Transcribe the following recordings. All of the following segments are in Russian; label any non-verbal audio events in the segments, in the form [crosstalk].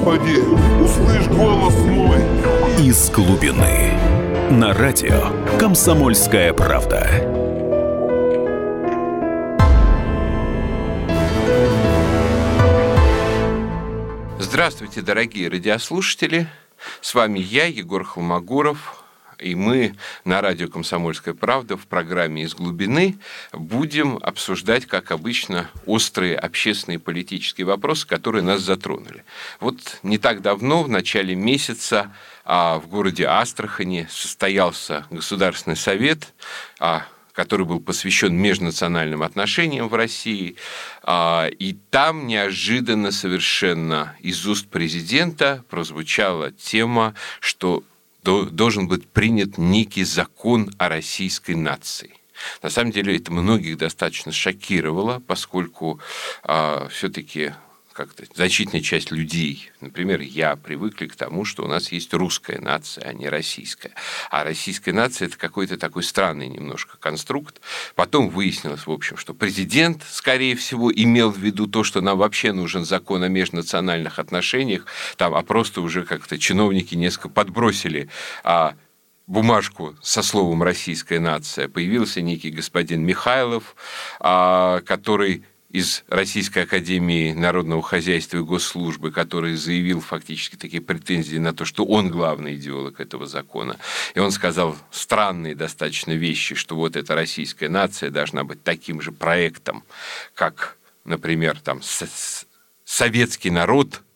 Господи, услышь голос мой. Из глубины. На радио «Комсомольская правда». Здравствуйте, дорогие радиослушатели. С вами я, Егор Холмогоров, и мы на радио «Комсомольская правда» в программе «Из глубины» будем обсуждать, как обычно, острые общественные и политические вопросы, которые нас затронули. Вот не так давно, в начале месяца, а, в городе Астрахани состоялся Государственный совет, а, который был посвящен межнациональным отношениям в России. А, и там неожиданно совершенно из уст президента прозвучала тема, что должен быть принят некий закон о российской нации. На самом деле это многих достаточно шокировало, поскольку э, все-таки как-то значительная часть людей, например, я, привыкли к тому, что у нас есть русская нация, а не российская. А российская нация – это какой-то такой странный немножко конструкт. Потом выяснилось, в общем, что президент, скорее всего, имел в виду то, что нам вообще нужен закон о межнациональных отношениях, там, а просто уже как-то чиновники несколько подбросили а бумажку со словом «российская нация», появился некий господин Михайлов, а, который из Российской Академии Народного Хозяйства и Госслужбы, который заявил фактически такие претензии на то, что он главный идеолог этого закона. И он сказал странные достаточно вещи, что вот эта российская нация должна быть таким же проектом, как, например, там, советский народ –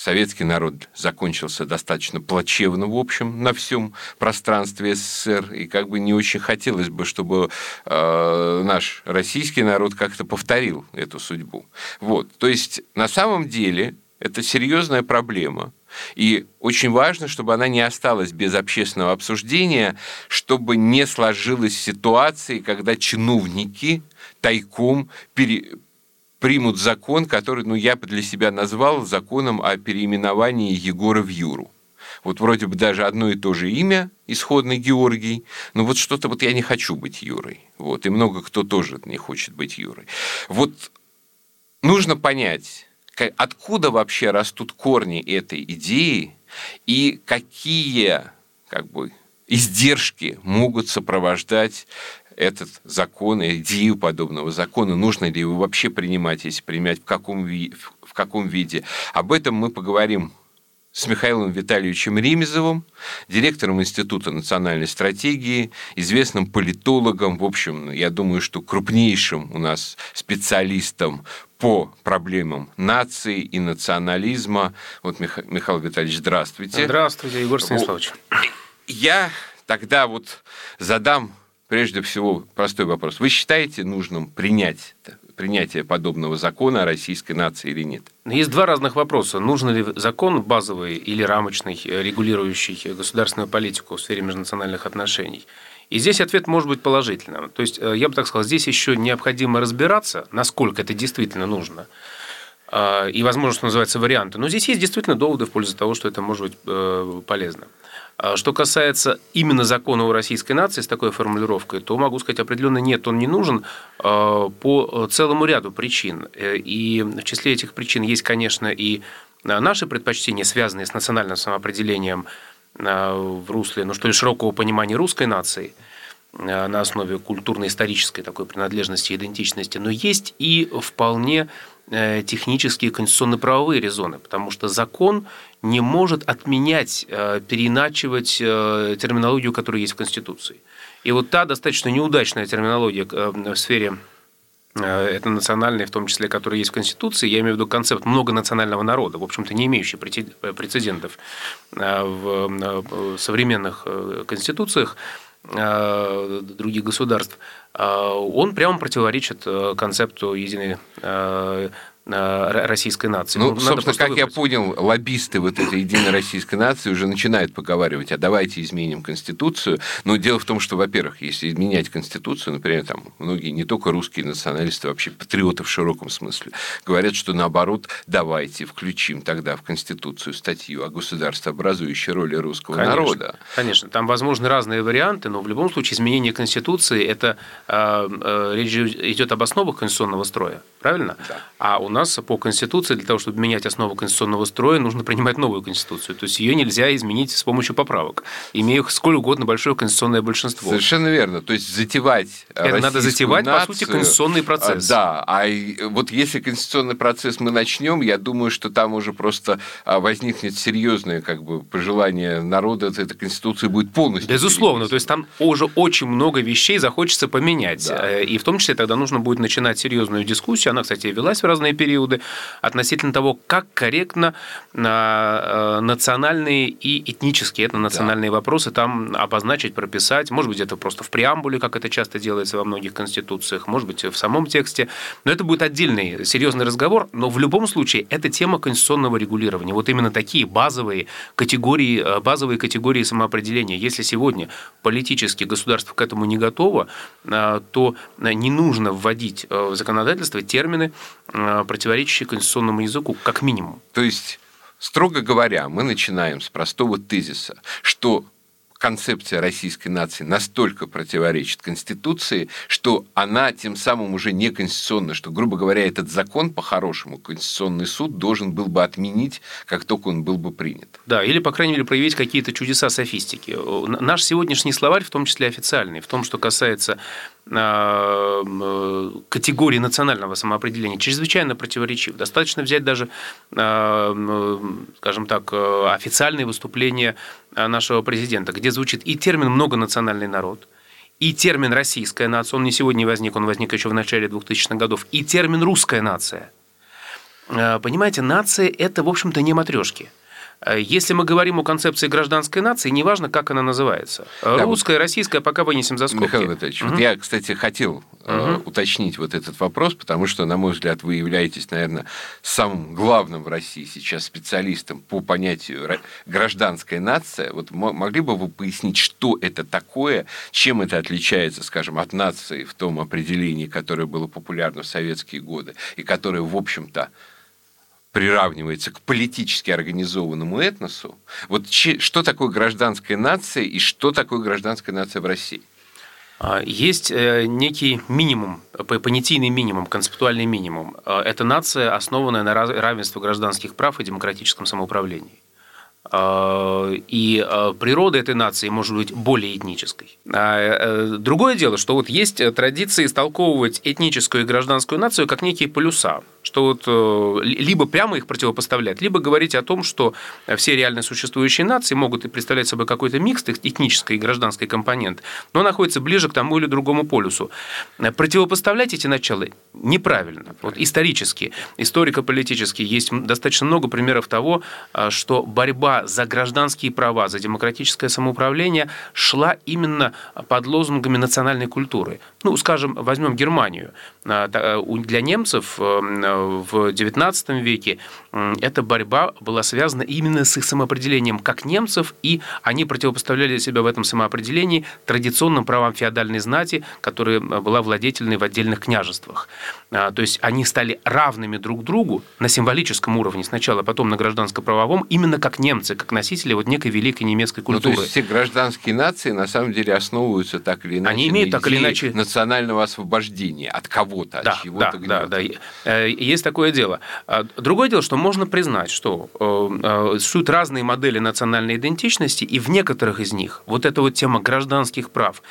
советский народ закончился достаточно плачевно, в общем, на всем пространстве СССР, и как бы не очень хотелось бы, чтобы э, наш российский народ как-то повторил эту судьбу. Вот, то есть на самом деле это серьезная проблема, и очень важно, чтобы она не осталась без общественного обсуждения, чтобы не сложилась ситуации, когда чиновники тайком пере примут закон, который ну, я для себя назвал законом о переименовании Егора в Юру. Вот вроде бы даже одно и то же имя, исходный Георгий, но вот что-то вот я не хочу быть Юрой. Вот, и много кто тоже не хочет быть Юрой. Вот нужно понять, откуда вообще растут корни этой идеи и какие как бы, издержки могут сопровождать этот закон, идею подобного закона, нужно ли его вообще принимать, если принимать, в каком, ви, в каком виде. Об этом мы поговорим с Михаилом Витальевичем Ремезовым, директором Института национальной стратегии, известным политологом, в общем, я думаю, что крупнейшим у нас специалистом по проблемам нации и национализма. Вот, Михаил Витальевич, здравствуйте. Здравствуйте, Егор Станиславович. Я тогда вот задам прежде всего простой вопрос. Вы считаете нужным принять принятие подобного закона о российской нации или нет? Есть два разных вопроса. Нужен ли закон базовый или рамочный, э, регулирующий государственную политику в сфере межнациональных отношений? И здесь ответ может быть положительным. То есть, э, я бы так сказал, здесь еще необходимо разбираться, насколько это действительно нужно. А, и, возможно, что называется, варианты. Но здесь есть действительно доводы в пользу того, что это может быть э, полезно. А что касается именно закона о российской нации с такой формулировкой, то могу сказать определенно нет, он не нужен а, по целому ряду причин. Э, и в числе этих причин есть, конечно, и наши предпочтения, связанные с национальным самоопределением а, в русле, ну что ли, широкого понимания русской нации на основе культурно-исторической такой принадлежности и идентичности, но есть и вполне технические конституционно-правовые резоны, потому что закон не может отменять, э, переиначивать э, терминологию, которая есть в Конституции. И вот та достаточно неудачная терминология в сфере это национальные, в том числе, которые есть в Конституции, я имею в виду концепт многонационального народа, в общем-то, не имеющий прецедентов в современных конституциях других государств, он прямо противоречит концепту единой Э, российской нации. Ну, ну собственно, как я понял, лоббисты вот этой единой российской нации уже начинают поговаривать, а давайте изменим Конституцию. Но дело в том, что, во-первых, если изменять Конституцию, например, там многие, не только русские националисты, вообще патриоты в широком смысле, говорят, что наоборот, давайте включим тогда в Конституцию статью о государствообразующей роли русского конечно, народа. Конечно, там возможны разные варианты, но в любом случае изменение Конституции – это э, речь идет об основах конституционного строя, правильно? Да. А у нас по Конституции для того, чтобы менять основу конституционного строя, нужно принимать новую Конституцию. То есть ее нельзя изменить с помощью поправок, имея сколь угодно большое конституционное большинство. Совершенно верно. То есть затевать Это надо затевать, нацию, по сути, конституционный процесс. Да, а вот если конституционный процесс мы начнем, я думаю, что там уже просто возникнет серьезное как бы пожелание народа, эта конституция будет полностью. Безусловно, то есть там уже очень много вещей захочется поменять. Да. Э, и в том числе тогда нужно будет начинать серьезную дискуссию. Она, кстати, велась в разные периоды относительно того, как корректно э, национальные и этнические, этнонациональные да. вопросы там обозначить, прописать. Может быть, это просто в преамбуле, как это часто делается во многих конституциях, может быть, в самом тексте. Но это будет отдельный серьезный разговор. Но в любом случае, это тема конституционного регулирования. Вот именно такие базовые категории, э, базовые категории самоопределения. Если сегодня политически государство к этому не готово, то не нужно вводить в законодательство термины, противоречащие конституционному языку, как минимум. То есть, строго говоря, мы начинаем с простого тезиса, что концепция российской нации настолько противоречит Конституции, что она тем самым уже не конституционна, что, грубо говоря, этот закон по-хорошему Конституционный суд должен был бы отменить, как только он был бы принят. Да, или, по крайней мере, проявить какие-то чудеса софистики. Наш сегодняшний словарь, в том числе официальный, в том, что касается а, категории национального самоопределения чрезвычайно противоречив. Достаточно взять даже, а, скажем так, официальные выступления нашего президента, где звучит и термин «многонациональный народ», и термин «российская нация», он не сегодня возник, он возник еще в начале 2000-х годов, и термин «русская нация». А, понимаете, нация – это, в общем-то, не матрешки – Э, если мы говорим о концепции гражданской нации, неважно, как она называется. Да, Русская, вот, российская, пока вынесем за скобки. Михаил Витальевич, угу. вот я, кстати, хотел угу. уточнить вот этот вопрос, потому что, на мой взгляд, вы являетесь, наверное, самым главным в России сейчас специалистом по понятию гражданская нация. Вот могли бы вы пояснить, что это такое, чем это отличается, скажем, от нации в том определении, которое было популярно в советские годы и которое, в общем-то, приравнивается к политически организованному этносу. Вот что такое гражданская нация и что такое гражданская нация в России? А, есть э, некий минимум, понятийный минимум, концептуальный минимум. А, это нация, основанная на равенстве гражданских прав и демократическом самоуправлении. А, и природа этой нации может быть более этнической. Э, другое дело, что вот есть традиции истолковывать этническую и гражданскую нацию как некие полюса что вот э, либо прямо их противопоставлять, либо говорить о том, что все реально существующие нации могут и представлять собой какой-то микс этнической и гражданской компонент, но находятся ближе к тому или другому полюсу. Противопоставлять эти начала неправильно. Вот исторически, историко-политически есть достаточно много примеров того, э, что борьба за гражданские права, за демократическое самоуправление шла именно под лозунгами национальной культуры. Ну, скажем, возьмем Германию. Э, для немцев в XIX веке эта борьба была связана именно с их самоопределением как немцев, и они противопоставляли себя в этом самоопределении традиционным правам феодальной знати, которая была владетельной в отдельных княжествах. А, то есть они стали равными друг другу на символическом уровне сначала, потом на гражданско-правовом, именно как немцы, как носители вот некой великой немецкой культуры. Ну, то есть все гражданские нации на самом деле основываются так или иначе они имеют так или иначе национального освобождения от кого-то, да, от чего-то. Да, да, да. Э, есть такое дело. А, другое дело, что можно признать, что э, э, существуют разные модели национальной идентичности, и в некоторых из них вот эта вот тема гражданских прав,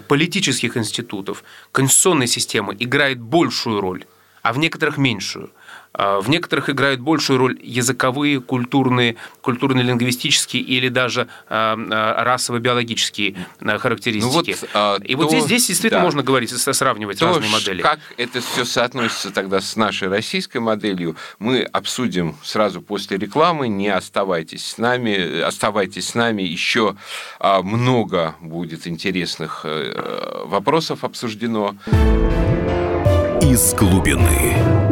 политических институтов, конституционной системы играет большую роль, а в некоторых меньшую – в некоторых играют большую роль языковые, культурные, культурно-лингвистические или даже а, а, расово-биологические характеристики. Ну вот, а, И то, вот здесь, здесь действительно да, можно говорить, сравнивать то, разные модели. Как это все соотносится тогда с нашей российской моделью, мы обсудим сразу после рекламы. Не оставайтесь с нами, оставайтесь с нами. Еще много будет интересных э, вопросов обсуждено. Из глубины.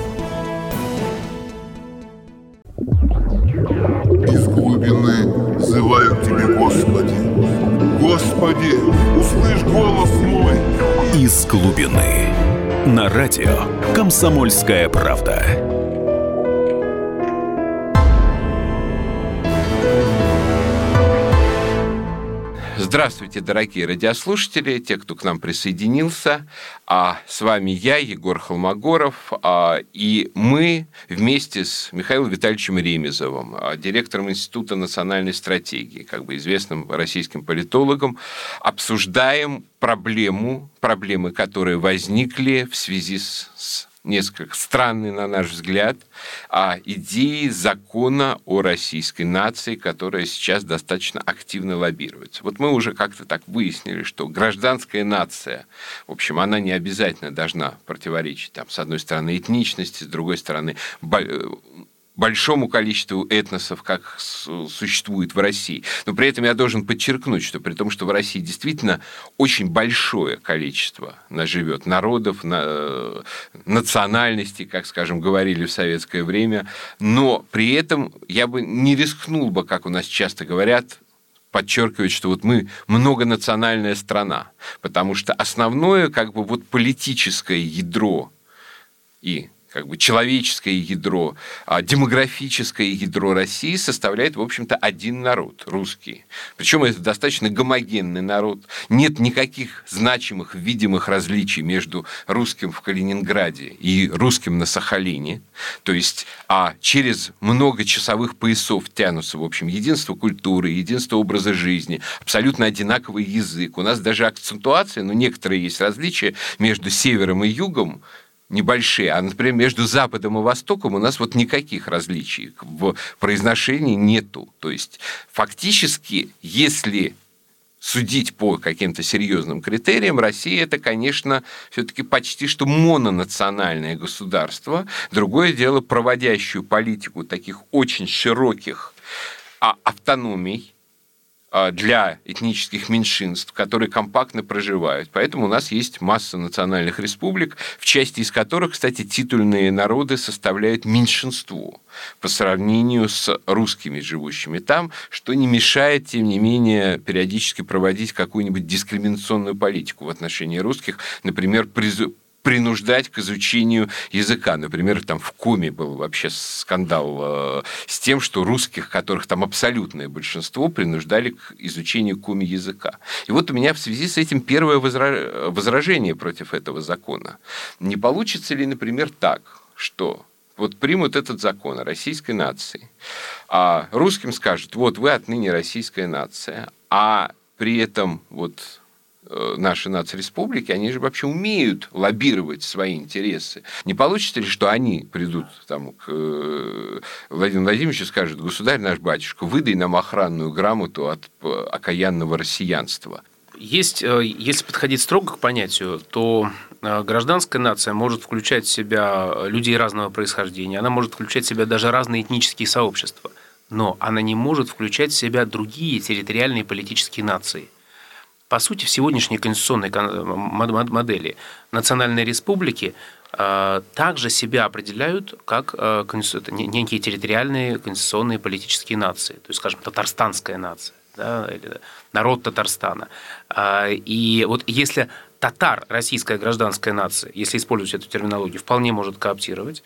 Господи, услышь голос мой. Из глубины. На радио «Комсомольская правда». Здравствуйте, дорогие радиослушатели, те, кто к нам присоединился. А с вами я, Егор Холмогоров, а, и мы вместе с Михаилом Витальевичем Ремезовым, а, директором Института национальной стратегии, как бы известным российским политологом, обсуждаем проблему, проблемы, которые возникли в связи с несколько странный, на наш взгляд, а идеи закона о российской нации, которая сейчас достаточно активно лоббируется. Вот мы уже как-то так выяснили, что гражданская нация, в общем, она не обязательно должна противоречить, там, с одной стороны, этничности, с другой стороны, большому количеству этносов, как существует в России. Но при этом я должен подчеркнуть, что при том, что в России действительно очень большое количество живет народов, на, национальностей, как, скажем, говорили в советское время, но при этом я бы не рискнул бы, как у нас часто говорят, подчеркивать, что вот мы многонациональная страна, потому что основное как бы вот политическое ядро и как бы человеческое ядро, а демографическое ядро России составляет, в общем-то, один народ, русский. Причем это достаточно гомогенный народ. Нет никаких значимых, видимых различий между русским в Калининграде и русским на Сахалине. То есть, а через много часовых поясов тянутся, в общем, единство культуры, единство образа жизни, абсолютно одинаковый язык. У нас даже акцентуация, но некоторые есть различия между севером и югом, небольшие, а, например, между Западом и Востоком у нас вот никаких различий в произношении нету. То есть фактически, если судить по каким-то серьезным критериям, Россия это, конечно, все-таки почти что мононациональное государство. Другое дело, проводящую политику таких очень широких а, автономий, для этнических меньшинств, которые компактно проживают. Поэтому у нас есть масса национальных республик, в части из которых, кстати, титульные народы составляют меньшинство по сравнению с русскими, живущими там, что не мешает, тем не менее, периодически проводить какую-нибудь дискриминационную политику в отношении русских, например, принуждать к изучению языка. Например, там в Коме был вообще скандал э, с тем, что русских, которых там абсолютное большинство, принуждали к изучению коми языка. И вот у меня в связи с этим первое возражение против этого закона. Не получится ли, например, так, что вот примут этот закон о российской нации, а русским скажут, вот вы отныне российская нация, а при этом вот наши нацреспублики, они же вообще умеют лоббировать свои интересы. Не получится ли, что они придут там, к э, Владимиру Владимировичу и скажут, государь наш батюшка, выдай нам охранную грамоту от э, окаянного россиянства? Есть, если подходить строго к понятию, то гражданская нация может включать в себя людей разного происхождения, она может включать в себя даже разные этнические сообщества, но она не может включать в себя другие территориальные политические нации – по сути, в сегодняшней конституционной модели национальные республики э, также себя определяют как э, некие территориальные конституционные политические нации, то есть, скажем, татарстанская нация, да, или народ Татарстана. Э, и вот если татар, российская гражданская нация, если использовать эту терминологию, вполне может кооптировать,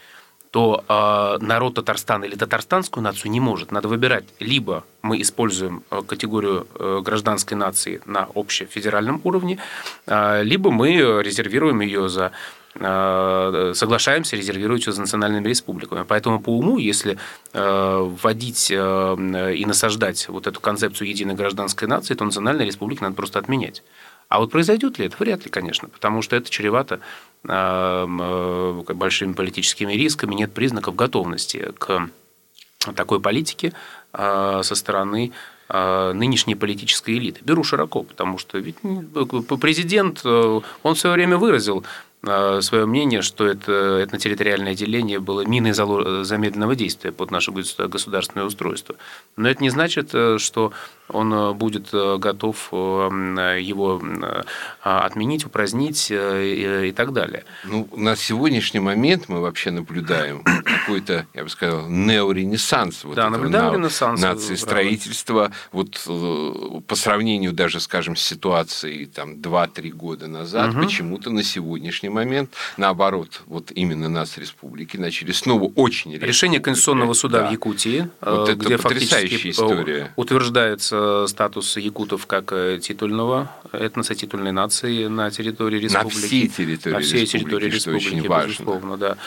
то э, народ Татарстана или татарстанскую нацию не может. Надо выбирать. Либо мы используем э, категорию э, гражданской нации на общефедеральном уровне, э, либо мы резервируем ее за э, соглашаемся резервировать ее за национальными республиками. Поэтому по уму, если э, вводить и насаждать вот эту концепцию единой гражданской нации, то национальные республики надо просто отменять. А вот произойдет ли это? Вряд ли, конечно, потому что это чревато э, большими политическими рисками, нет признаков готовности к такой политике э, со стороны э, нынешней политической элиты. Беру широко, потому что ведь президент, он в свое время выразил свое мнение, что это этнотерриториальное деление было миной замедленного действия под наше государственное устройство. Но это не значит, что он будет готов его отменить, упразднить и так далее. Ну, на сегодняшний момент мы вообще наблюдаем [coughs] какой-то, я бы сказал, неоренессанс вот да, наблюдаем ренессанс нации строительства. Вот по сравнению даже, скажем, с ситуацией там 2-3 года назад, угу. почему-то на сегодняшний момент, наоборот, вот именно нас, республики, начали снова очень Решение Конституционного суда да. в Якутии, вот э, где фактически история. утверждается статус якутов как э, титульного этноса, титульной нации на территории республики. На всей территории на всей республики, территории республики, очень важно. безусловно, да.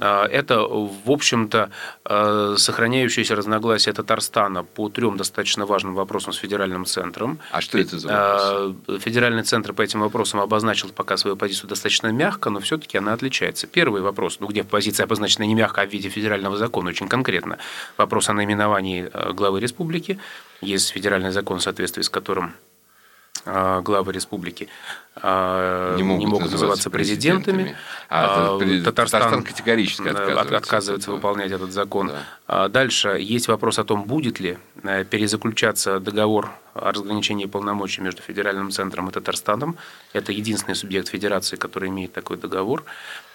А, это, в общем-то, а, сохраняющееся разногласие Татарстана по трем достаточно важным вопросам с федеральным центром. А что это за вопрос? А, федеральный центр по этим вопросам обозначил пока свою позицию достаточно мягко, но все-таки она отличается. Первый вопрос, ну где позиция обозначена не мягко, а в виде федерального закона, очень конкретно. Вопрос о наименовании главы республики. Есть федеральный закон, в соответствии с которым главы республики не могут, не могут называться президентами. А, Татарстан, Татарстан категорически отказывается, отказывается выполнять этот закон. Да. Дальше есть вопрос о том, будет ли э, перезаключаться договор разграничении полномочий между федеральным центром и Татарстаном. Это единственный субъект федерации, который имеет такой договор.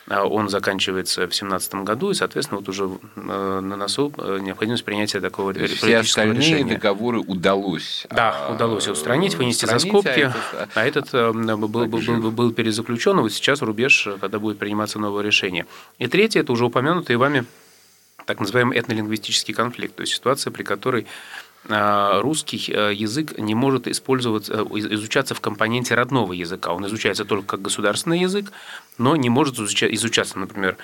А он заканчивается в 2017 году, и, соответственно, вот уже э, на носу э, необходимость принятия такого То все остальные решения. договоры удалось. Да, удалось устранить, вынести устранить, за скобки, а этот, а этот э, был, был, был, был перезаключен, и вот сейчас рубеж, когда будет приниматься новое решение. И третье, это уже упомянутый вами так называемый этнолингвистический конфликт, то есть ситуация, при которой русский э, язык не может использоваться, э, изучаться в компоненте родного языка. Он изучается только как государственный язык, но не может изучаться, например,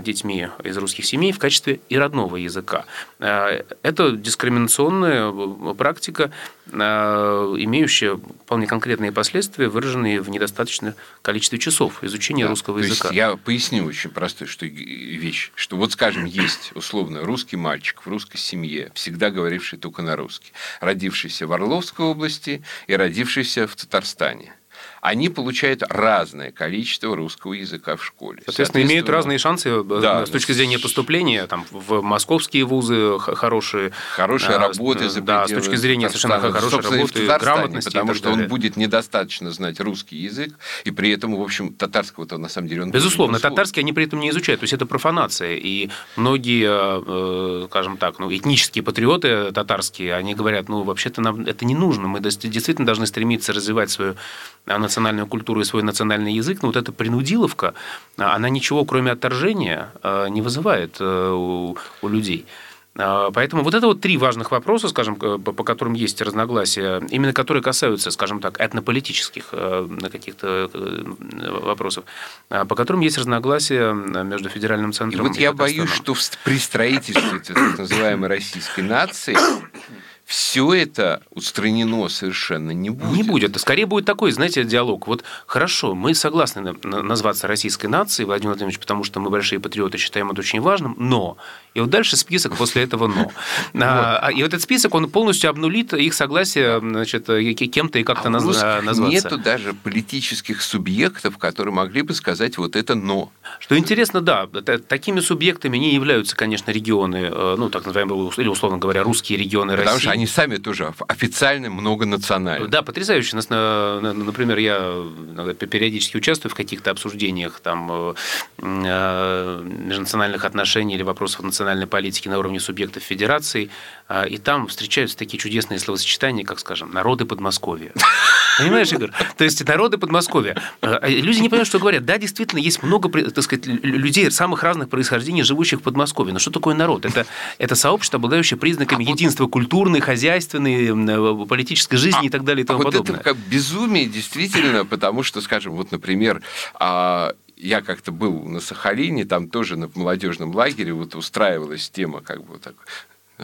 детьми из русских семей в качестве и родного языка. Это дискриминационная практика, имеющая вполне конкретные последствия, выраженные в недостаточном количестве часов изучения да, русского языка. Есть я поясню очень простую что, вещь, что вот, скажем, есть условно русский мальчик в русской семье, всегда говоривший только на русский, родившийся в Орловской области и родившийся в Татарстане они получают разное количество русского языка в школе. Соответственно, имеют разные шансы э, да, с точки зрения поступления там, в московские вузы хорошие. Хорошие а, работы за Да, с точки зрения совершенно хорошей работы, грамотности. Потому что он будет недостаточно знать русский язык, и при этом, в общем, татарского-то на самом деле он Безусловно, татарский они при этом не изучают, то есть это профанация. И многие, э, скажем так, ну, этнические патриоты татарские, они говорят, ну, вообще-то нам это не нужно, мы действительно должны стремиться развивать свою национальную культуру и свой национальный язык, но вот эта принудиловка, она ничего, кроме отторжения, э, не вызывает э, у, у людей. А, поэтому вот это вот три важных вопроса, скажем, по которым есть разногласия, именно которые касаются, скажем так, этнополитических э, каких-то вопросов, по которым есть разногласия между федеральным центром и вот и я боюсь, что при строительстве так называемой российской нации все это устранено совершенно не будет. Не будет. Скорее будет такой, знаете, диалог. Вот хорошо, мы согласны назваться российской нацией, Владимир Владимирович, потому что мы большие патриоты, считаем это очень важным, но... И вот дальше список после этого «но». [laughs] А, а, и вот этот список, он полностью обнулит их согласие значит, кем-то и как-то а назваться. Нету даже политических субъектов, которые могли бы сказать вот это «но». Что интересно, да, такими субъектами не являются, конечно, регионы, э, ну, так называемые, или, условно говоря, русские регионы Потому России они сами тоже официально многонациональны. Да, потрясающе. Например, я периодически участвую в каких-то обсуждениях там, э, э, межнациональных отношений или вопросов национальной политики на уровне субъектов федерации, и там встречаются такие чудесные словосочетания, как, скажем, «народы Подмосковья». Понимаешь, Игорь? То есть народы Подмосковья. А, а люди не понимают, что говорят. Да, действительно, есть много так сказать, людей самых разных происхождений, живущих в Подмосковье. Но что такое народ? Это, это сообщество, обладающее признаками а единства вот... культурной, хозяйственной, э, политической жизни а, и так далее и тому а подобное. Вот это как безумие, действительно, потому что, скажем, вот, например, я как-то был на Сахалине, там тоже на молодежном лагере вот устраивалась тема как бы так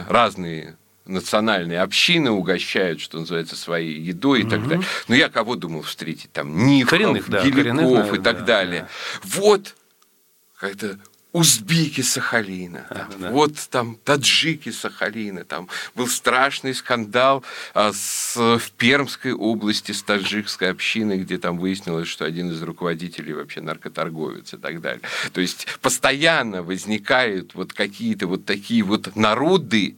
разные национальные общины угощают, что называется, своей едой и так далее. Но я кого думал встретить? Там Нивков, коренных, да, Геликов коренных, и так да, далее. Да. Вот как-то узбеки Сахалина, там, да. вот там таджики Сахалина, там был страшный скандал а, с, в Пермской области с таджикской общиной, где там выяснилось, что один из руководителей вообще наркоторговец и так далее. То есть постоянно возникают вот какие-то вот такие вот народы,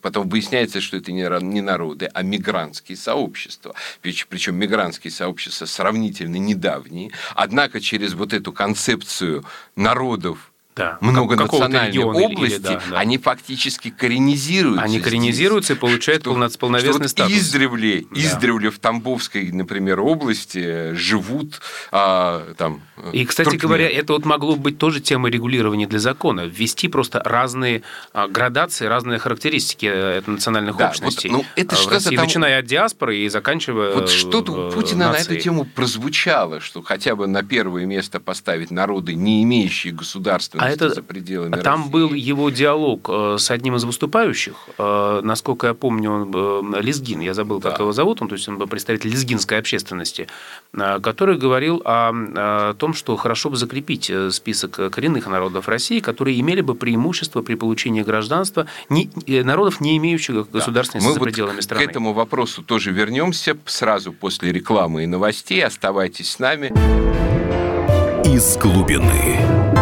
Потом выясняется, что это не народы, а мигрантские сообщества. Причем мигрантские сообщества сравнительно недавние. Однако через вот эту концепцию народов да. многонациональной области, или, да, да. они фактически коренизируются. Они коренизируются здесь, и получают что, полновесный что статус. Издревле, да. издревле в Тамбовской, например, области живут а, там. И, кстати туркмены. говоря, это вот могло быть тоже темой регулирования для закона. Ввести просто разные а, градации, разные характеристики э, национальных да, общностей. Вот, ну, это в России, там... начиная от диаспоры и заканчивая. Вот что-то у Путина нацией. на эту тему прозвучало, что хотя бы на первое место поставить народы, не имеющие государственного а это, за пределами Там России. был его диалог э, с одним из выступающих, э, насколько я помню, он э, Лезгин, я забыл, как да. его зовут, он, то есть он был представитель лезгинской общественности, который говорил о, о том, что хорошо бы закрепить список коренных народов России, которые имели бы преимущество при получении гражданства не, народов, не имеющих государственности да. Мы за пределами вот страны. К этому вопросу тоже вернемся сразу после рекламы и новостей. Оставайтесь с нами. Из глубины.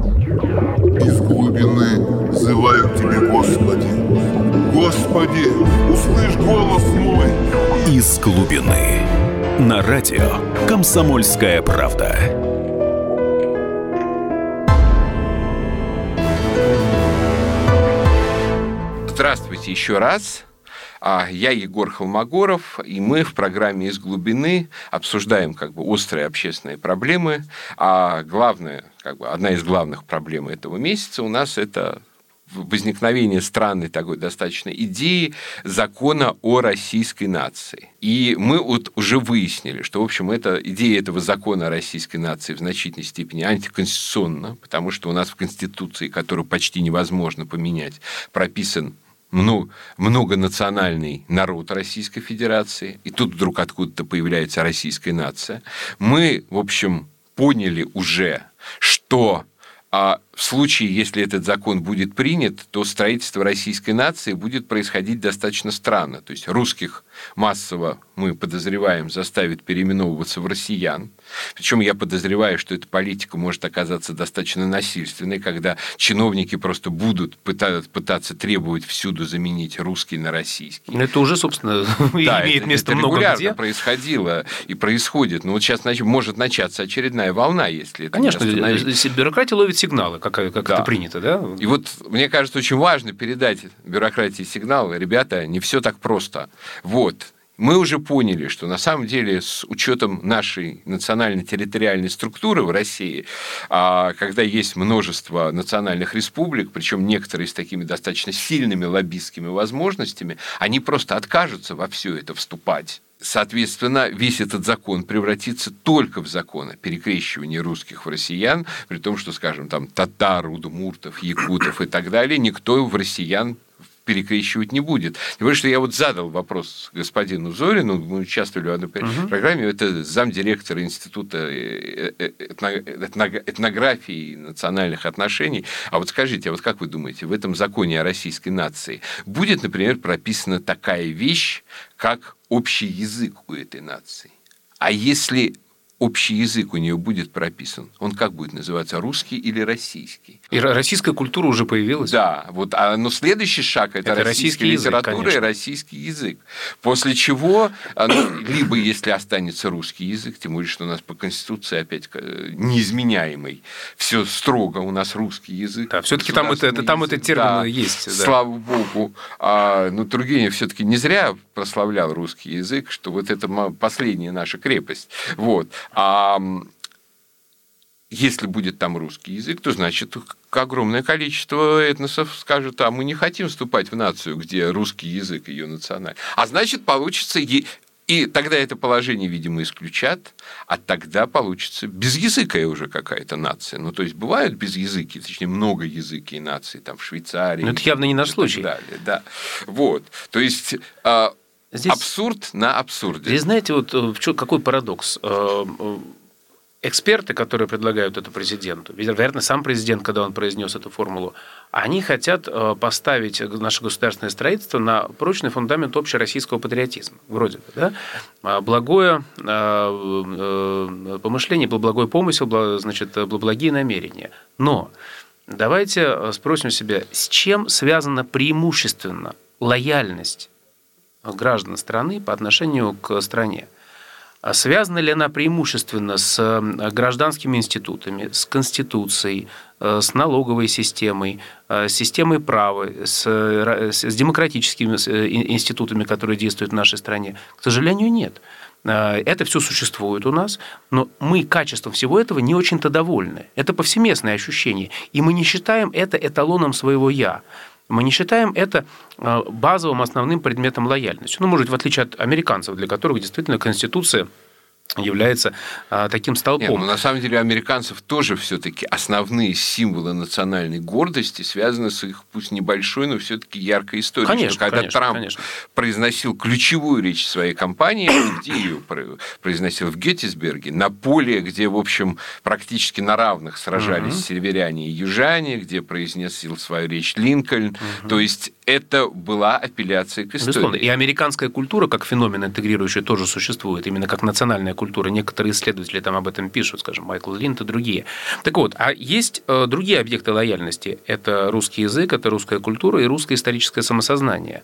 глубины взываю к Тебе, Господи. Господи, услышь голос мой. Из глубины. На радио «Комсомольская правда». Здравствуйте еще раз. А я Егор Холмогоров, и мы в программе «Из глубины» обсуждаем как бы острые общественные проблемы, а главное, как бы одна из главных проблем этого месяца у нас это возникновение странной такой достаточно идеи закона о российской нации. И мы вот уже выяснили, что, в общем, эта идея этого закона о российской нации в значительной степени антиконституционна, потому что у нас в Конституции, которую почти невозможно поменять, прописан многонациональный народ Российской Федерации, и тут вдруг откуда-то появляется российская нация, мы, в общем, поняли уже, что а в случае, если этот закон будет принят, то строительство российской нации будет происходить достаточно странно. То есть русских массово, мы подозреваем, заставит переименовываться в россиян. Причем я подозреваю, что эта политика может оказаться достаточно насильственной, когда чиновники просто будут пытаться, требовать всюду заменить русский на российский. Это уже, собственно, [laughs] да, имеет это, место это много регулярно где. происходило и происходит. Но вот сейчас значит, может начаться очередная волна, если это Конечно, бюрократия ловит сигналы, как, как да. это принято, да? И вот мне кажется, очень важно передать бюрократии сигнал, ребята, не все так просто. Вот, мы уже поняли, что на самом деле с учетом нашей национально-территориальной структуры в России, а, когда есть множество национальных республик, причем некоторые с такими достаточно сильными лоббистскими возможностями, они просто откажутся во все это вступать. Соответственно, весь этот закон превратится только в закон о перекрещивании русских в россиян, при том, что, скажем, там татар, удмуртов, якутов и так далее, никто в россиян перекрещивать не будет. Тем более, что я вот задал вопрос господину Зорину, мы участвовали в одной угу. программе, это замдиректора Института э, э, этнографии и национальных отношений. А вот скажите, а вот как вы думаете, в этом законе о российской нации будет, например, прописана такая вещь, как общий язык у этой нации? А если общий язык у нее будет прописан. Он как будет называться, русский или российский? И российская культура уже появилась. Да, вот, а, но следующий шаг это, это российская российский литература язык, и российский язык. После чего, а, ну, либо если останется русский язык, тем более, что у нас по Конституции опять э, неизменяемый, все строго у нас русский язык. Да, все-таки там, это, это, там этот термин да, есть. Да. Слава богу. А, но Тургенев все-таки не зря прославлял русский язык, что вот это последняя наша крепость. Вот. А если будет там русский язык, то значит огромное количество этносов скажет, а мы не хотим вступать в нацию, где русский язык ее национальный. А значит, получится и тогда это положение, видимо, исключат, а тогда получится безязыкая уже какая-то нация. Ну, то есть бывают безязыки, точнее, много языки нации, там, в Швейцарии. Но это явно не наш случай. Далее, да. Вот. То есть а, Здесь... абсурд на абсурде. Здесь, знаете, вот э, какой парадокс? Э, э, эксперты, которые предлагают это президенту, вероятно, сам президент, когда он произнес эту формулу, они хотят поставить наше государственное строительство на прочный фундамент общероссийского патриотизма, вроде бы, да? А благое помышление, благой помысел, значит, благие намерения. Но давайте спросим себя, с чем связана преимущественно лояльность граждан страны по отношению к стране? А связана ли она преимущественно с э, гражданскими институтами, с Конституцией, э, с налоговой системой, э, с системой права, с, с демократическими институтами, которые действуют в нашей стране? К сожалению, нет. Это все существует у нас, но мы качеством всего этого не очень-то довольны. Это повсеместное ощущение. И мы не считаем это эталоном своего «я». Мы не считаем это э, базовым основным предметом лояльности. Ну, может, в отличие от американцев, для которых действительно Конституция является а, таким столпом. Нет, ну, на самом деле американцев тоже все-таки основные символы национальной гордости связаны с их, пусть небольшой, но все-таки яркой историей. Конечно, что когда конечно, Трамп конечно. произносил ключевую речь своей кампании, [coughs] где ее произносил в Геттисберге, на поле, где, в общем, практически на равных сражались угу. северяне и южане, где произносил свою речь Линкольн. Угу. То есть это была апелляция к истории. Безусловно. И американская культура, как феномен интегрирующий, тоже существует, именно как национальная культура. Некоторые исследователи там об этом пишут, скажем, Майкл Линд и другие. Так вот, а есть э, другие объекты лояльности. Это русский язык, это русская культура и русское историческое самосознание.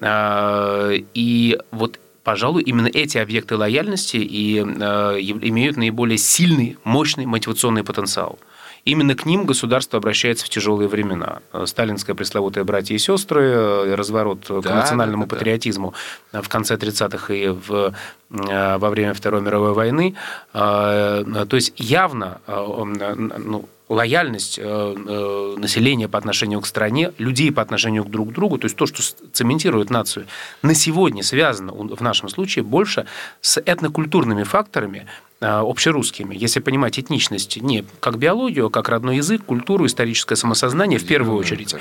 А, и вот пожалуй, именно эти объекты лояльности и э, имеют наиболее сильный, мощный мотивационный потенциал. Именно к ним государство обращается в тяжелые времена. Сталинская пресловутая «Братья и сестры», разворот да, к национальному да, да, патриотизму в конце 30-х и в, э, во время Второй мировой войны. Э, то есть явно э, ну, лояльность населения по отношению к стране, людей по отношению к друг другу, то есть то, что цементирует нацию, на сегодня связано в нашем случае больше с этнокультурными факторами, Э, общерусскими, если понимать этничность не как биологию, а как родной язык, культуру, историческое самосознание в первую очередь.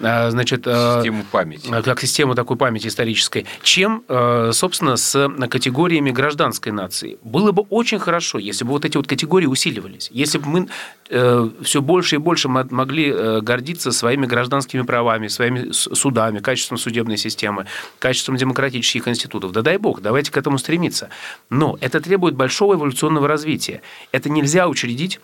Э, значит, э, систему памяти. Как систему такой памяти исторической, чем, собственно, с категориями гражданской нации. Было бы очень хорошо, если бы вот эти вот категории усиливались, если бы мы все больше и больше могли гордиться своими гражданскими правами, своими судами, качеством судебной системы, качеством демократических институтов. Да дай бог, давайте к этому стремиться. Но это требует большого эволюционного развития. Это нельзя учредить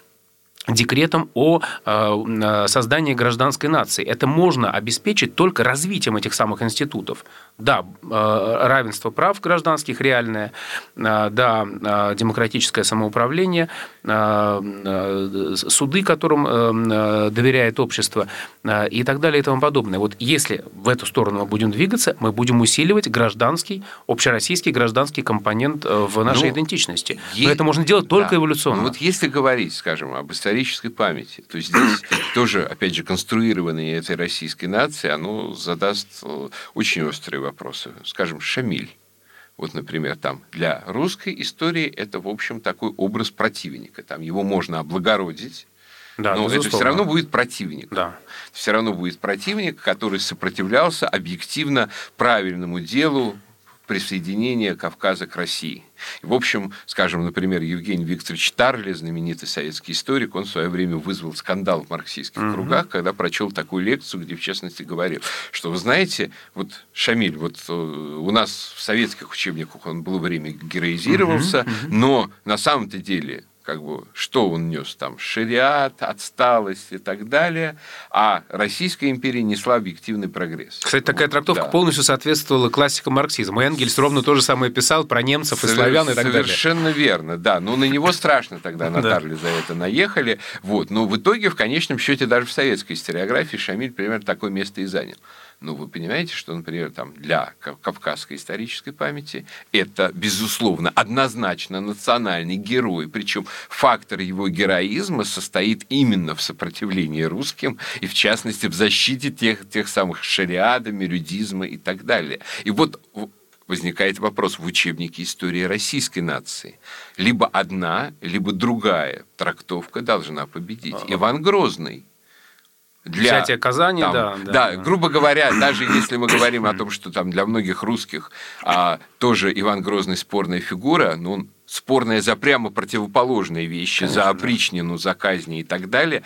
декретом о э, создании гражданской нации. Это можно обеспечить только развитием этих самых институтов. Да, э, равенство прав гражданских реальное, э, да, демократическое самоуправление, суды, которым доверяет общество и так далее и тому подобное. Вот если в эту сторону мы будем двигаться, мы будем усиливать гражданский, общероссийский гражданский компонент в нашей ну, идентичности. Но это можно делать только да. эволюционно. Ну, вот если говорить, скажем, об истории исторической памяти. То есть здесь [coughs] тоже, опять же, конструирование этой российской нации, оно задаст э, очень острые вопросы. Скажем, Шамиль. Вот, например, там для русской истории это, в общем, такой образ противника. Там его можно облагородить, да, но безусловно. это все равно будет противник. Да. Все равно будет противник, который сопротивлялся объективно правильному делу присоединения Кавказа к России. В общем, скажем, например, Евгений Викторович Тарли, знаменитый советский историк, он в свое время вызвал скандал в марксистских угу. кругах, когда прочел такую лекцию, где, в частности, говорил, что, вы знаете, вот Шамиль, вот э, у нас в советских учебниках он было время героизировался, угу, угу. но на самом-то деле как бы, что он нес там, шариат, отсталость и так далее, а Российская империя несла объективный прогресс. Кстати, такая трактовка да. полностью соответствовала классикам марксизма. Энгельс ровно то же самое писал про немцев и славян и так далее. Совершенно верно, да. Но на него страшно тогда [laughs] на Тарли за это наехали. Вот. Но в итоге, в конечном счете, даже в советской историографии Шамиль примерно такое место и занял. Ну, вы понимаете, что, например, там для кавказской исторической памяти это, безусловно, однозначно национальный герой. Причем фактор его героизма состоит именно в сопротивлении русским и, в частности, в защите тех, тех самых шариада, мерюдизма и так далее. И вот возникает вопрос в учебнике истории российской нации. Либо одна, либо другая трактовка должна победить. Иван Грозный для взятия Казани, там, да, да, да. грубо говоря, даже если мы говорим о том, что там для многих русских а, тоже Иван Грозный спорная фигура, ну спорная за прямо противоположные вещи, Конечно, за опричнину, за казни и так далее,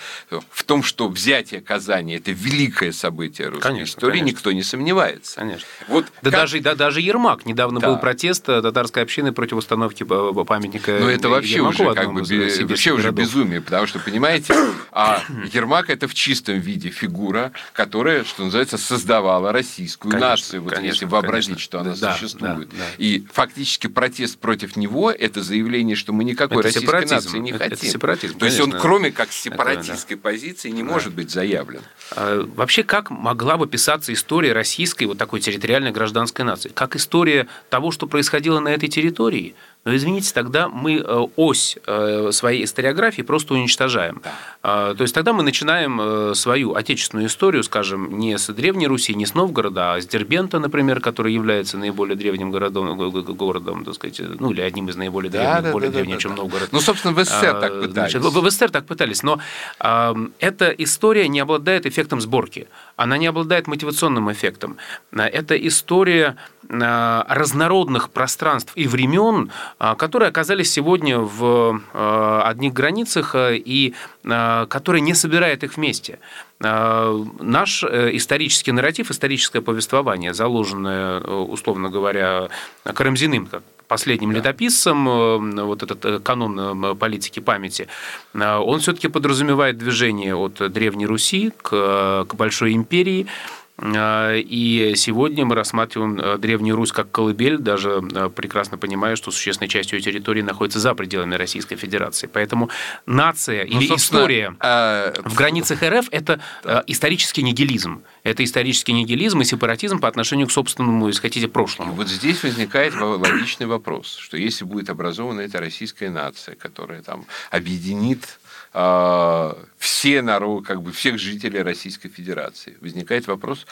в том, что взятие Казани – это великое событие русской конечно, истории, конечно. никто не сомневается. Конечно. Вот да, как... даже, да, даже Ермак. Недавно да. был протест э, татарской общины против установки памятника Ну, это вообще Ермаку, уже, как бы, вообще уже безумие, потому что, понимаете, а Ермак – это в чистом виде фигура, которая, что называется, создавала российскую конечно, нацию, вот конечно, если вообразить, конечно. что она да, существует. Да, да. И фактически протест против него – это заявление, что мы никакой это российской нации не это, хотим. Это сепаратизм, То есть он, кроме как сепаратистской это, да. позиции, не да. может быть заявлен. А, вообще, как могла бы писаться история российской вот такой территориальной гражданской нации? Как история того, что происходило на этой территории? Но извините, тогда мы э, ось э, своей историографии просто уничтожаем. Да. А, то есть тогда мы начинаем э, свою отечественную историю, скажем, не с Древней Руси, не с Новгорода, а с Дербента, например, который является наиболее древним городом, городом так сказать, ну или одним из наиболее древних, да, более да, древним, да, чем да. Новгород. Ну, собственно, в СССР а, так пытались. Значит, в, в СССР так пытались, но а, эта история не обладает эффектом сборки, она не обладает мотивационным эффектом. Это история разнородных пространств и времен, а, которые оказались сегодня в а, одних границах и которые не собирают их вместе. Наш э, исторический нарратив, историческое повествование, заложенное, э, условно говоря, Карамзиным, как последним да. летописцем, э, вот этот канон политики памяти, он все-таки подразумевает движение от Древней Руси к, к Большой империи, и сегодня мы рассматриваем э, Древнюю Русь как колыбель, даже э, прекрасно понимая, что существенной частью ее территории находится за пределами Российской Федерации. Поэтому нация ну, или история а... в границах РФ – это. Э, исторический нигилизм. Это исторический нигилизм и сепаратизм по отношению к собственному, если хотите, прошлому. И вот здесь возникает логичный вопрос, что если будет образована эта российская нация, которая там объединит а, все народы, как бы всех жителей Российской Федерации. Возникает вопрос,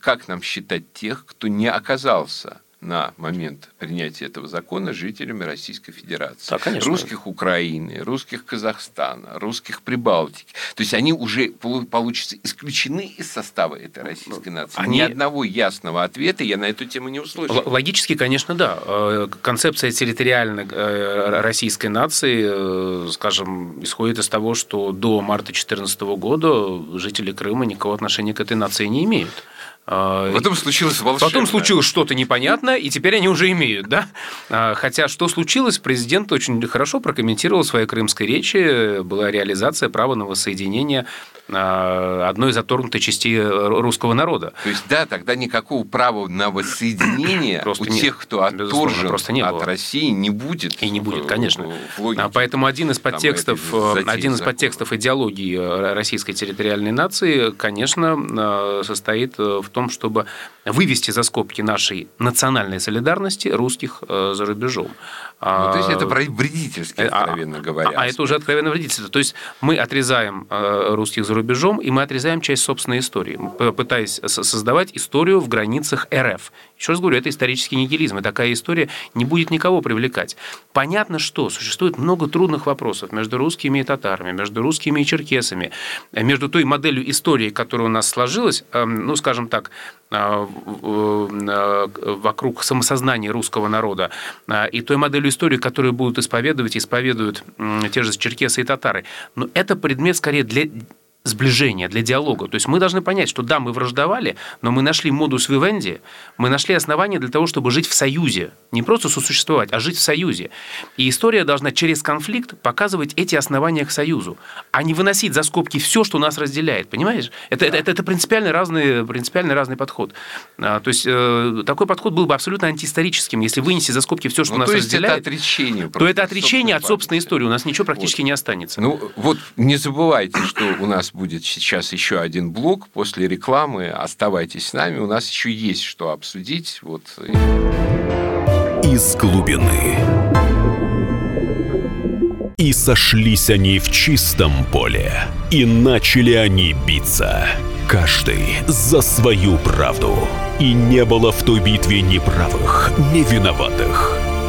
как нам считать тех, кто не оказался на момент принятия этого закона жителями Российской Федерации. Да, конечно. Русских Украины, русских Казахстана, русских Прибалтики. То есть они уже получится исключены из состава этой российской нации. Они... Ни одного ясного ответа я на эту тему не услышал. Логически, конечно, да. Э, концепция территориальной э, российской нации, э, скажем, исходит из того, что до марта 2014 года жители Крыма никакого отношения к этой нации не имеют. А, Потом случилось волшебное. Потом случилось что-то непонятное, и теперь они уже имеют, да? А, хотя что случилось, президент очень хорошо прокомментировал в своей крымской речи, была реализация права на воссоединение а, одной из отторгнутой частей русского народа. То есть, да, тогда никакого права на воссоединение [clears throat] просто у нет. тех, кто отторжен просто не от России, не будет. И не будет, конечно. В Поэтому один из подтекстов, э, один из подтекстов идеологии э, российской территориальной нации, конечно, э, состоит в том, том, чтобы вывести за скобки нашей национальной солидарности русских э, за рубежом. Ну, то есть это вредительски, а, откровенно а, говоря. А, а это уже откровенно вредительство. То есть мы отрезаем э, русских за рубежом, и мы отрезаем часть собственной истории, пытаясь создавать историю в границах РФ. Еще раз говорю, это исторический нигилизм, и такая история не будет никого привлекать. Понятно, что существует много трудных вопросов между русскими и татарами, между русскими и черкесами, между той моделью истории, которая у нас сложилась, эм, ну, скажем так, э, э, вокруг самосознания русского народа, и той моделью историю, которую будут исповедовать, исповедуют те же черкесы и татары. Но это предмет скорее для сближения, для диалога. То есть мы должны понять, что да, мы враждовали, но мы нашли модус вивенди, мы нашли основания для того, чтобы жить в союзе. Не просто сосуществовать, а жить в союзе. И история должна через конфликт показывать эти основания к союзу, а не выносить за скобки все, что нас разделяет. Понимаешь? Это, это, это, это принципиально, разный, принципиально разный подход. А, то есть э, такой подход был бы абсолютно антиисторическим. Если вынести за скобки все, что ну, нас то есть разделяет, это отречение, то это отречение от собственной истории. У нас ничего практически вот. не останется. Ну вот не забывайте, что у нас будет сейчас еще один блок после рекламы. Оставайтесь с нами, у нас еще есть что обсудить. Вот. Из глубины. И сошлись они в чистом поле, и начали они биться, каждый за свою правду. И не было в той битве ни правых, ни виноватых.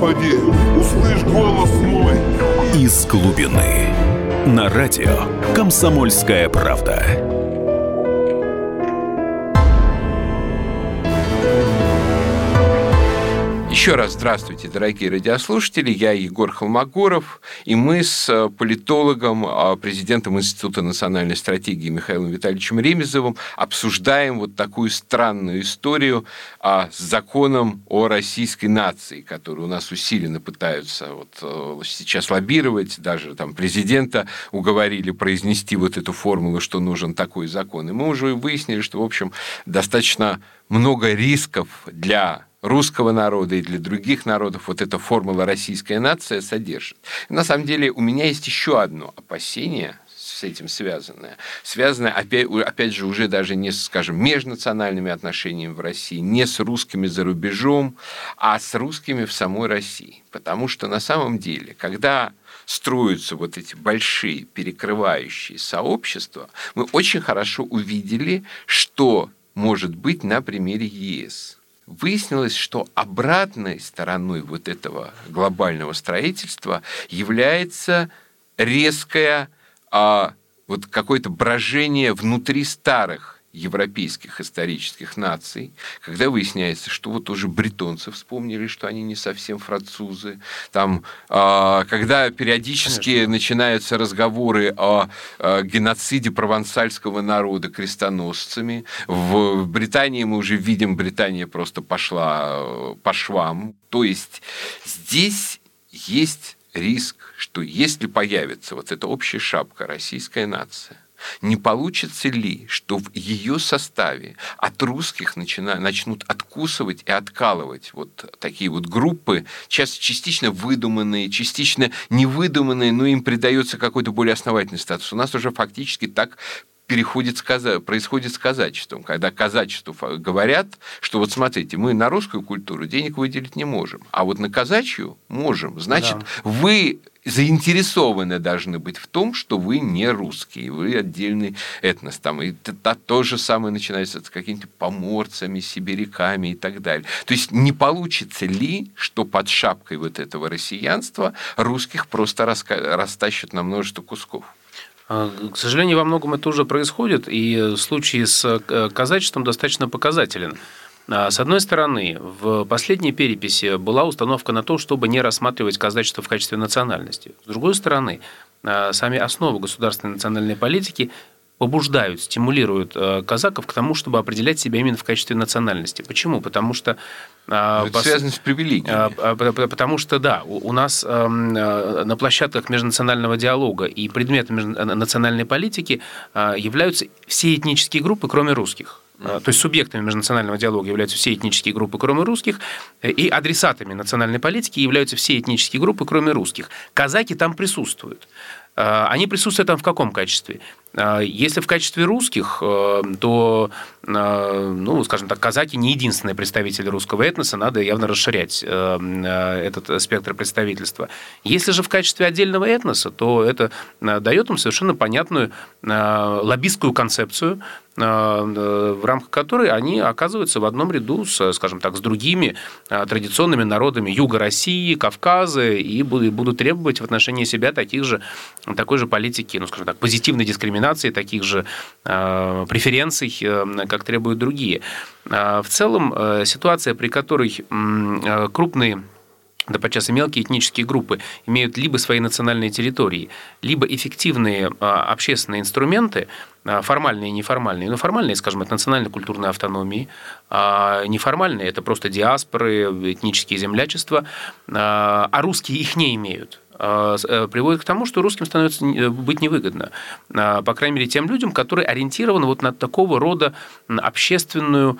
Господи, услышь голос мой. Из глубины. На радио «Комсомольская правда». Еще раз здравствуйте, дорогие радиослушатели. Я Егор Холмогоров, и мы с э, политологом, а, президентом Института национальной стратегии Михаилом Витальевичем Ремезовым обсуждаем вот такую странную историю а, с законом о российской нации, который у нас усиленно пытаются вот э, сейчас лоббировать, даже там президента уговорили произнести вот эту формулу, что нужен такой закон. И мы уже выяснили, что, в общем, достаточно много рисков для русского народа и для других народов вот эта формула «российская нация» содержит. на самом деле у меня есть еще одно опасение, с этим связанное. Связанное, опять, опять же, уже даже не с, скажем, межнациональными отношениями в России, не с русскими за рубежом, а с русскими в самой России. Потому что на самом деле, когда строятся вот эти большие перекрывающие сообщества, мы очень хорошо увидели, что может быть на примере ЕС выяснилось, что обратной стороной вот этого глобального строительства является резкое а, вот какое-то брожение внутри старых европейских исторических наций, когда выясняется, что вот уже бритонцы вспомнили, что они не совсем французы, там, э, когда периодически Конечно. начинаются разговоры о, о геноциде провансальского народа крестоносцами, в Британии мы уже видим, Британия просто пошла э, по швам, то есть здесь есть риск, что если появится вот эта общая шапка российская нация, не получится ли, что в ее составе от русских начина, начнут откусывать и откалывать вот такие вот группы, часто частично выдуманные, частично невыдуманные, но им придается какой-то более основательный статус. У нас уже фактически так переходит сказа... происходит с казачеством, когда казачеству говорят, что вот смотрите, мы на русскую культуру денег выделить не можем, а вот на казачью можем. Значит, да. вы заинтересованы должны быть в том, что вы не русские, вы отдельный этнос. Там, и это то же самое начинается с какими-то поморцами, сибиряками и так далее. То есть не получится ли, что под шапкой вот этого россиянства русских просто раска... растащат на множество кусков? А, к сожалению, во многом это уже происходит, и случай с э, казачеством достаточно показателен. А, с одной стороны, в последней переписи была установка на то, чтобы не рассматривать казачество в качестве национальности. С другой стороны, а, сами основы государственной национальной политики побуждают, стимулируют э, казаков к тому, чтобы определять себя именно в качестве национальности. Почему? Потому что... Э, Это пос... связано с привилегиями. Э, потому что, да, у нас эм, на площадках межнационального диалога и предметом национальной политики являются все этнические группы, кроме русских. То есть субъектами межнационального диалога являются все этнические группы, кроме русских, и адресатами национальной политики являются все этнические группы, кроме русских. Казаки там присутствуют. Они присутствуют там в каком качестве? А, если в качестве русских, э, то, э, ну, скажем так, казаки не единственные представители русского этноса, надо явно расширять э, этот спектр представительства. Если же в качестве отдельного этноса, то это дает им совершенно понятную лоббистскую концепцию, в рамках которой они оказываются в одном ряду с, скажем так, с другими традиционными народами Юга России, Кавказа и будут требовать в отношении себя таких же, такой же политики, ну, скажем так, позитивной дискриминации дискриминации, таких же преференций, как требуют другие. В целом, ситуация, при которой крупные да подчас и мелкие этнические группы имеют либо свои национальные территории, либо эффективные а, общественные инструменты, а, формальные и неформальные. Ну, формальные, скажем, это национально-культурная автономия, а неформальные – это просто диаспоры, этнические землячества, а, а русские их не имеют. Э, э, приводит к тому, что русским становится э, быть невыгодно. По крайней мере, тем людям, которые ориентированы вот на такого рода общественную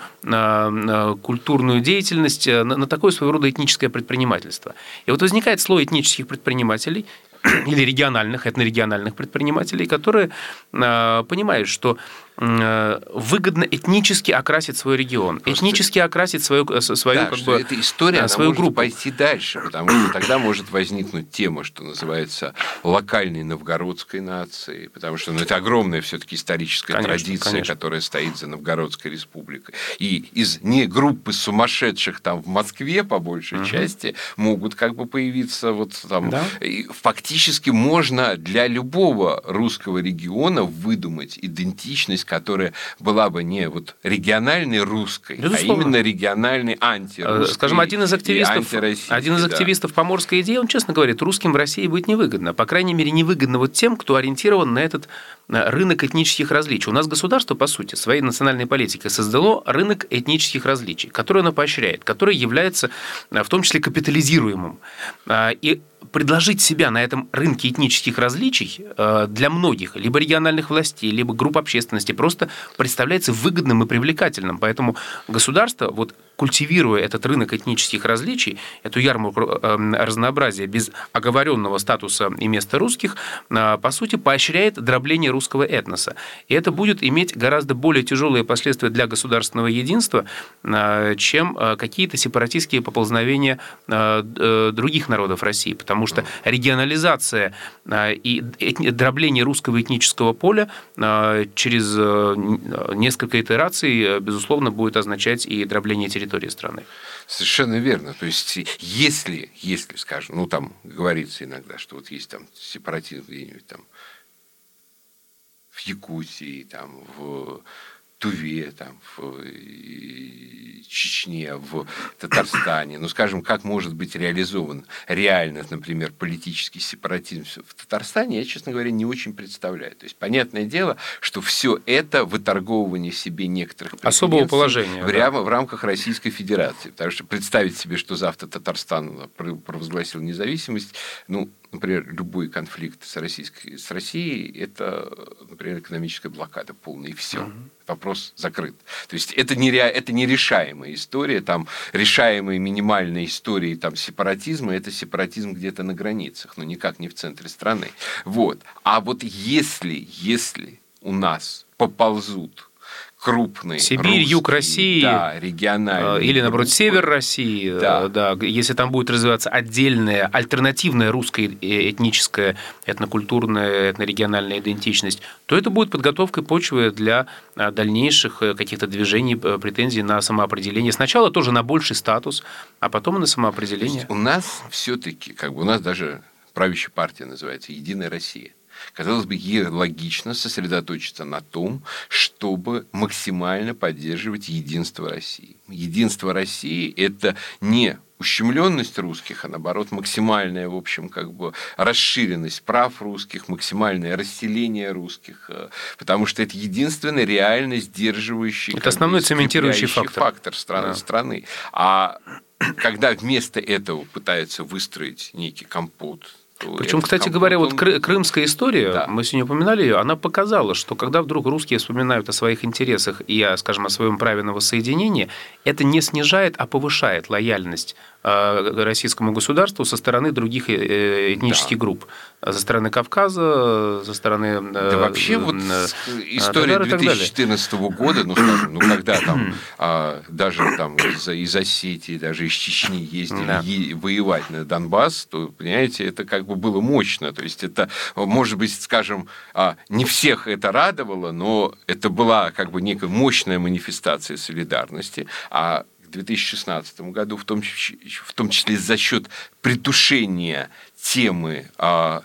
культурную деятельность, на такое своего рода этническое предпринимательство. И вот возникает слой этнических предпринимателей, [clears throat] или региональных, этнорегиональных предпринимателей, которые понимают, что выгодно этнически окрасить свой регион, Просто... этнически окрасить свою, э, свою да, как бы, эта история, свою она группу. может пойти дальше, потому что тогда может возникнуть тема, что называется локальной новгородской нации, потому что ну, это огромная все-таки историческая конечно, традиция, конечно. которая стоит за Новгородской республикой. И из не группы сумасшедших там в Москве по большей угу. части могут как бы появиться вот там. Да? И фактически можно для любого русского региона выдумать идентичность которая была бы не вот региональной русской, а Безусловно. а именно региональной антирусской. Скажем, один из активистов, один из активистов да. поморской идеи, он честно говорит, русским в России будет невыгодно. По крайней мере, невыгодно вот тем, кто ориентирован на этот рынок этнических различий. У нас государство, по сути, своей национальной политикой создало рынок этнических различий, который оно поощряет, который является в том числе капитализируемым. А, и предложить себя на этом рынке этнических различий э, для многих, либо региональных властей, либо групп общественности, просто представляется выгодным и привлекательным. Поэтому государство вот культивируя этот рынок этнических различий, эту ярмарку эм, разнообразия без оговоренного статуса и места русских, э, по сути, поощряет дробление русского этноса. И это будет иметь гораздо более тяжелые последствия для государственного единства, э, чем э, какие-то сепаратистские поползновения других народов России. Потому что регионализация и дробление русского этнического поля через несколько итераций, безусловно, будет означать и дробление территории территории страны. Совершенно верно. То есть, если, если, скажем, ну там говорится иногда, что вот есть там сепаратизм где-нибудь там в Якутии, там в Туве, там, в Чечне, в Татарстане. Ну, скажем, как может быть реализован реально, например, политический сепаратизм в Татарстане, я, честно говоря, не очень представляю. То есть, понятное дело, что все это выторговывание себе некоторых особого положения прямо да. в рамках Российской Федерации. Потому что представить себе, что завтра Татарстан провозгласил независимость, ну, например, любой конфликт с, российской, с Россией, это, например, экономическая блокада полная, и все. Угу. Вопрос закрыт. То есть это, нере, это нерешаемая история, там решаемые минимальные истории там, сепаратизма, это сепаратизм где-то на границах, но никак не в центре страны. Вот. А вот если, если у нас поползут крупный. Сибирь, русский, юг России. Да, региональный. Э, или, наоборот, группы. север России. Да. да. Если там будет развиваться отдельная, альтернативная русская э, этническая, этнокультурная, этнорегиональная идентичность, то это будет подготовкой почвы для э, дальнейших каких-то движений, претензий на самоопределение. Сначала тоже на больший статус, а потом на самоопределение. у нас все-таки, как бы у нас даже правящая партия называется «Единая Россия». Казалось бы, ей логично сосредоточиться на том, чтобы максимально поддерживать единство России. Единство России – это не ущемленность русских, а наоборот максимальная, в общем, как бы расширенность прав русских, максимальное расселение русских, э, потому что это единственный реально сдерживающий... Это основной цементирующий фактор. фактор страны, да. страны. А когда вместо этого пытаются выстроить некий компот причем, кстати говоря, вот крымская история, да. мы сегодня упоминали ее, она показала, что когда вдруг русские вспоминают о своих интересах и, скажем, о своем праве на воссоединение, это не снижает, а повышает лояльность российскому государству со стороны других э, э, этнических да. групп. Со стороны Кавказа, со стороны... Да вообще вот история 2014 года, ну, скажем, ну, когда там а, даже там из, из Осетии, даже из Чечни ездили да. е- воевать на Донбасс, то, понимаете, это как бы было мощно. То есть это, может быть, скажем, а, не всех это радовало, но это была как бы некая мощная манифестация солидарности, а 2016 году, в том, в том числе за счет притушения темы а,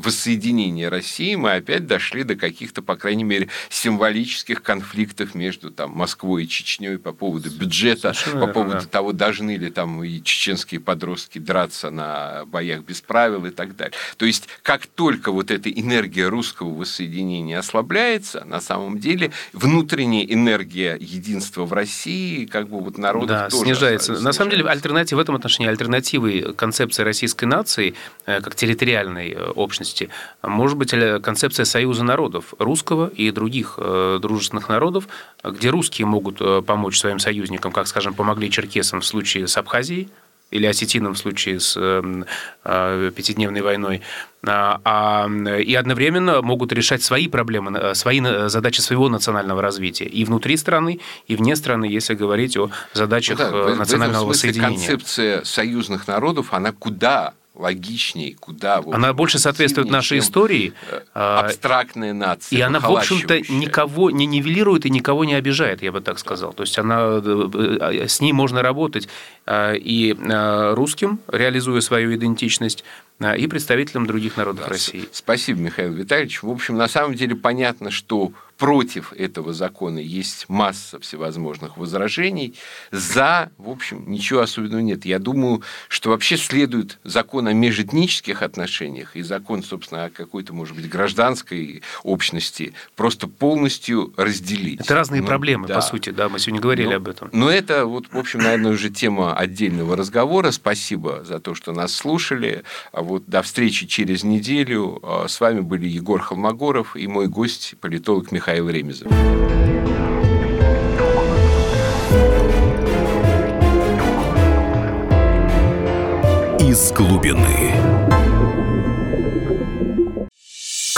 воссоединения России мы опять дошли до каких-то, по крайней мере, символических конфликтов между там, Москвой и Чечней по поводу бюджета, Совершенно по поводу да. того, должны ли там и чеченские подростки драться на боях без правил и так далее. То есть, как только вот эта энергия русского воссоединения ослабляется, на самом деле внутренняя энергия единства в России, как бы вот народов да, тоже снижается. снижается. На самом деле, альтернатива в этом отношении, альтернативой концепции российской нации, э, как территориальной э, общности, может быть концепция союза народов, русского и других э, дружественных народов, где русские могут помочь своим союзникам, как, скажем, помогли черкесам в случае с Абхазией, или осетинам в случае с э, пятидневной войной, а, а, и одновременно могут решать свои проблемы, свои задачи своего национального развития и внутри страны, и вне страны, если говорить о задачах ну да, национального в этом смысле воссоединения. Концепция союзных народов, она куда логичней, куда... Она больше соответствует нашей истории. Э, а, абстрактная нация. И она, в общем-то, никого не нивелирует и никого не обижает, я бы так сказал. То есть она, э, с ней можно работать э, и русским, реализуя свою идентичность, и представителям других народов да, России. Спасибо, Михаил Витальевич. В общем, на самом деле понятно, что против этого закона есть масса всевозможных возражений. За, в общем, ничего особенного нет. Я думаю, что вообще следует закон о межэтнических отношениях и закон, собственно, о какой-то, может быть, гражданской общности просто полностью разделить. Это разные ну, проблемы, да. по сути, да, мы сегодня говорили но, об этом. Но это, вот, в общем, наверное, уже тема отдельного разговора. Спасибо за то, что нас слушали. А вот до встречи через неделю. А с вами были Егор Холмогоров и мой гость, политолог Михаил Ремезов. Из глубины.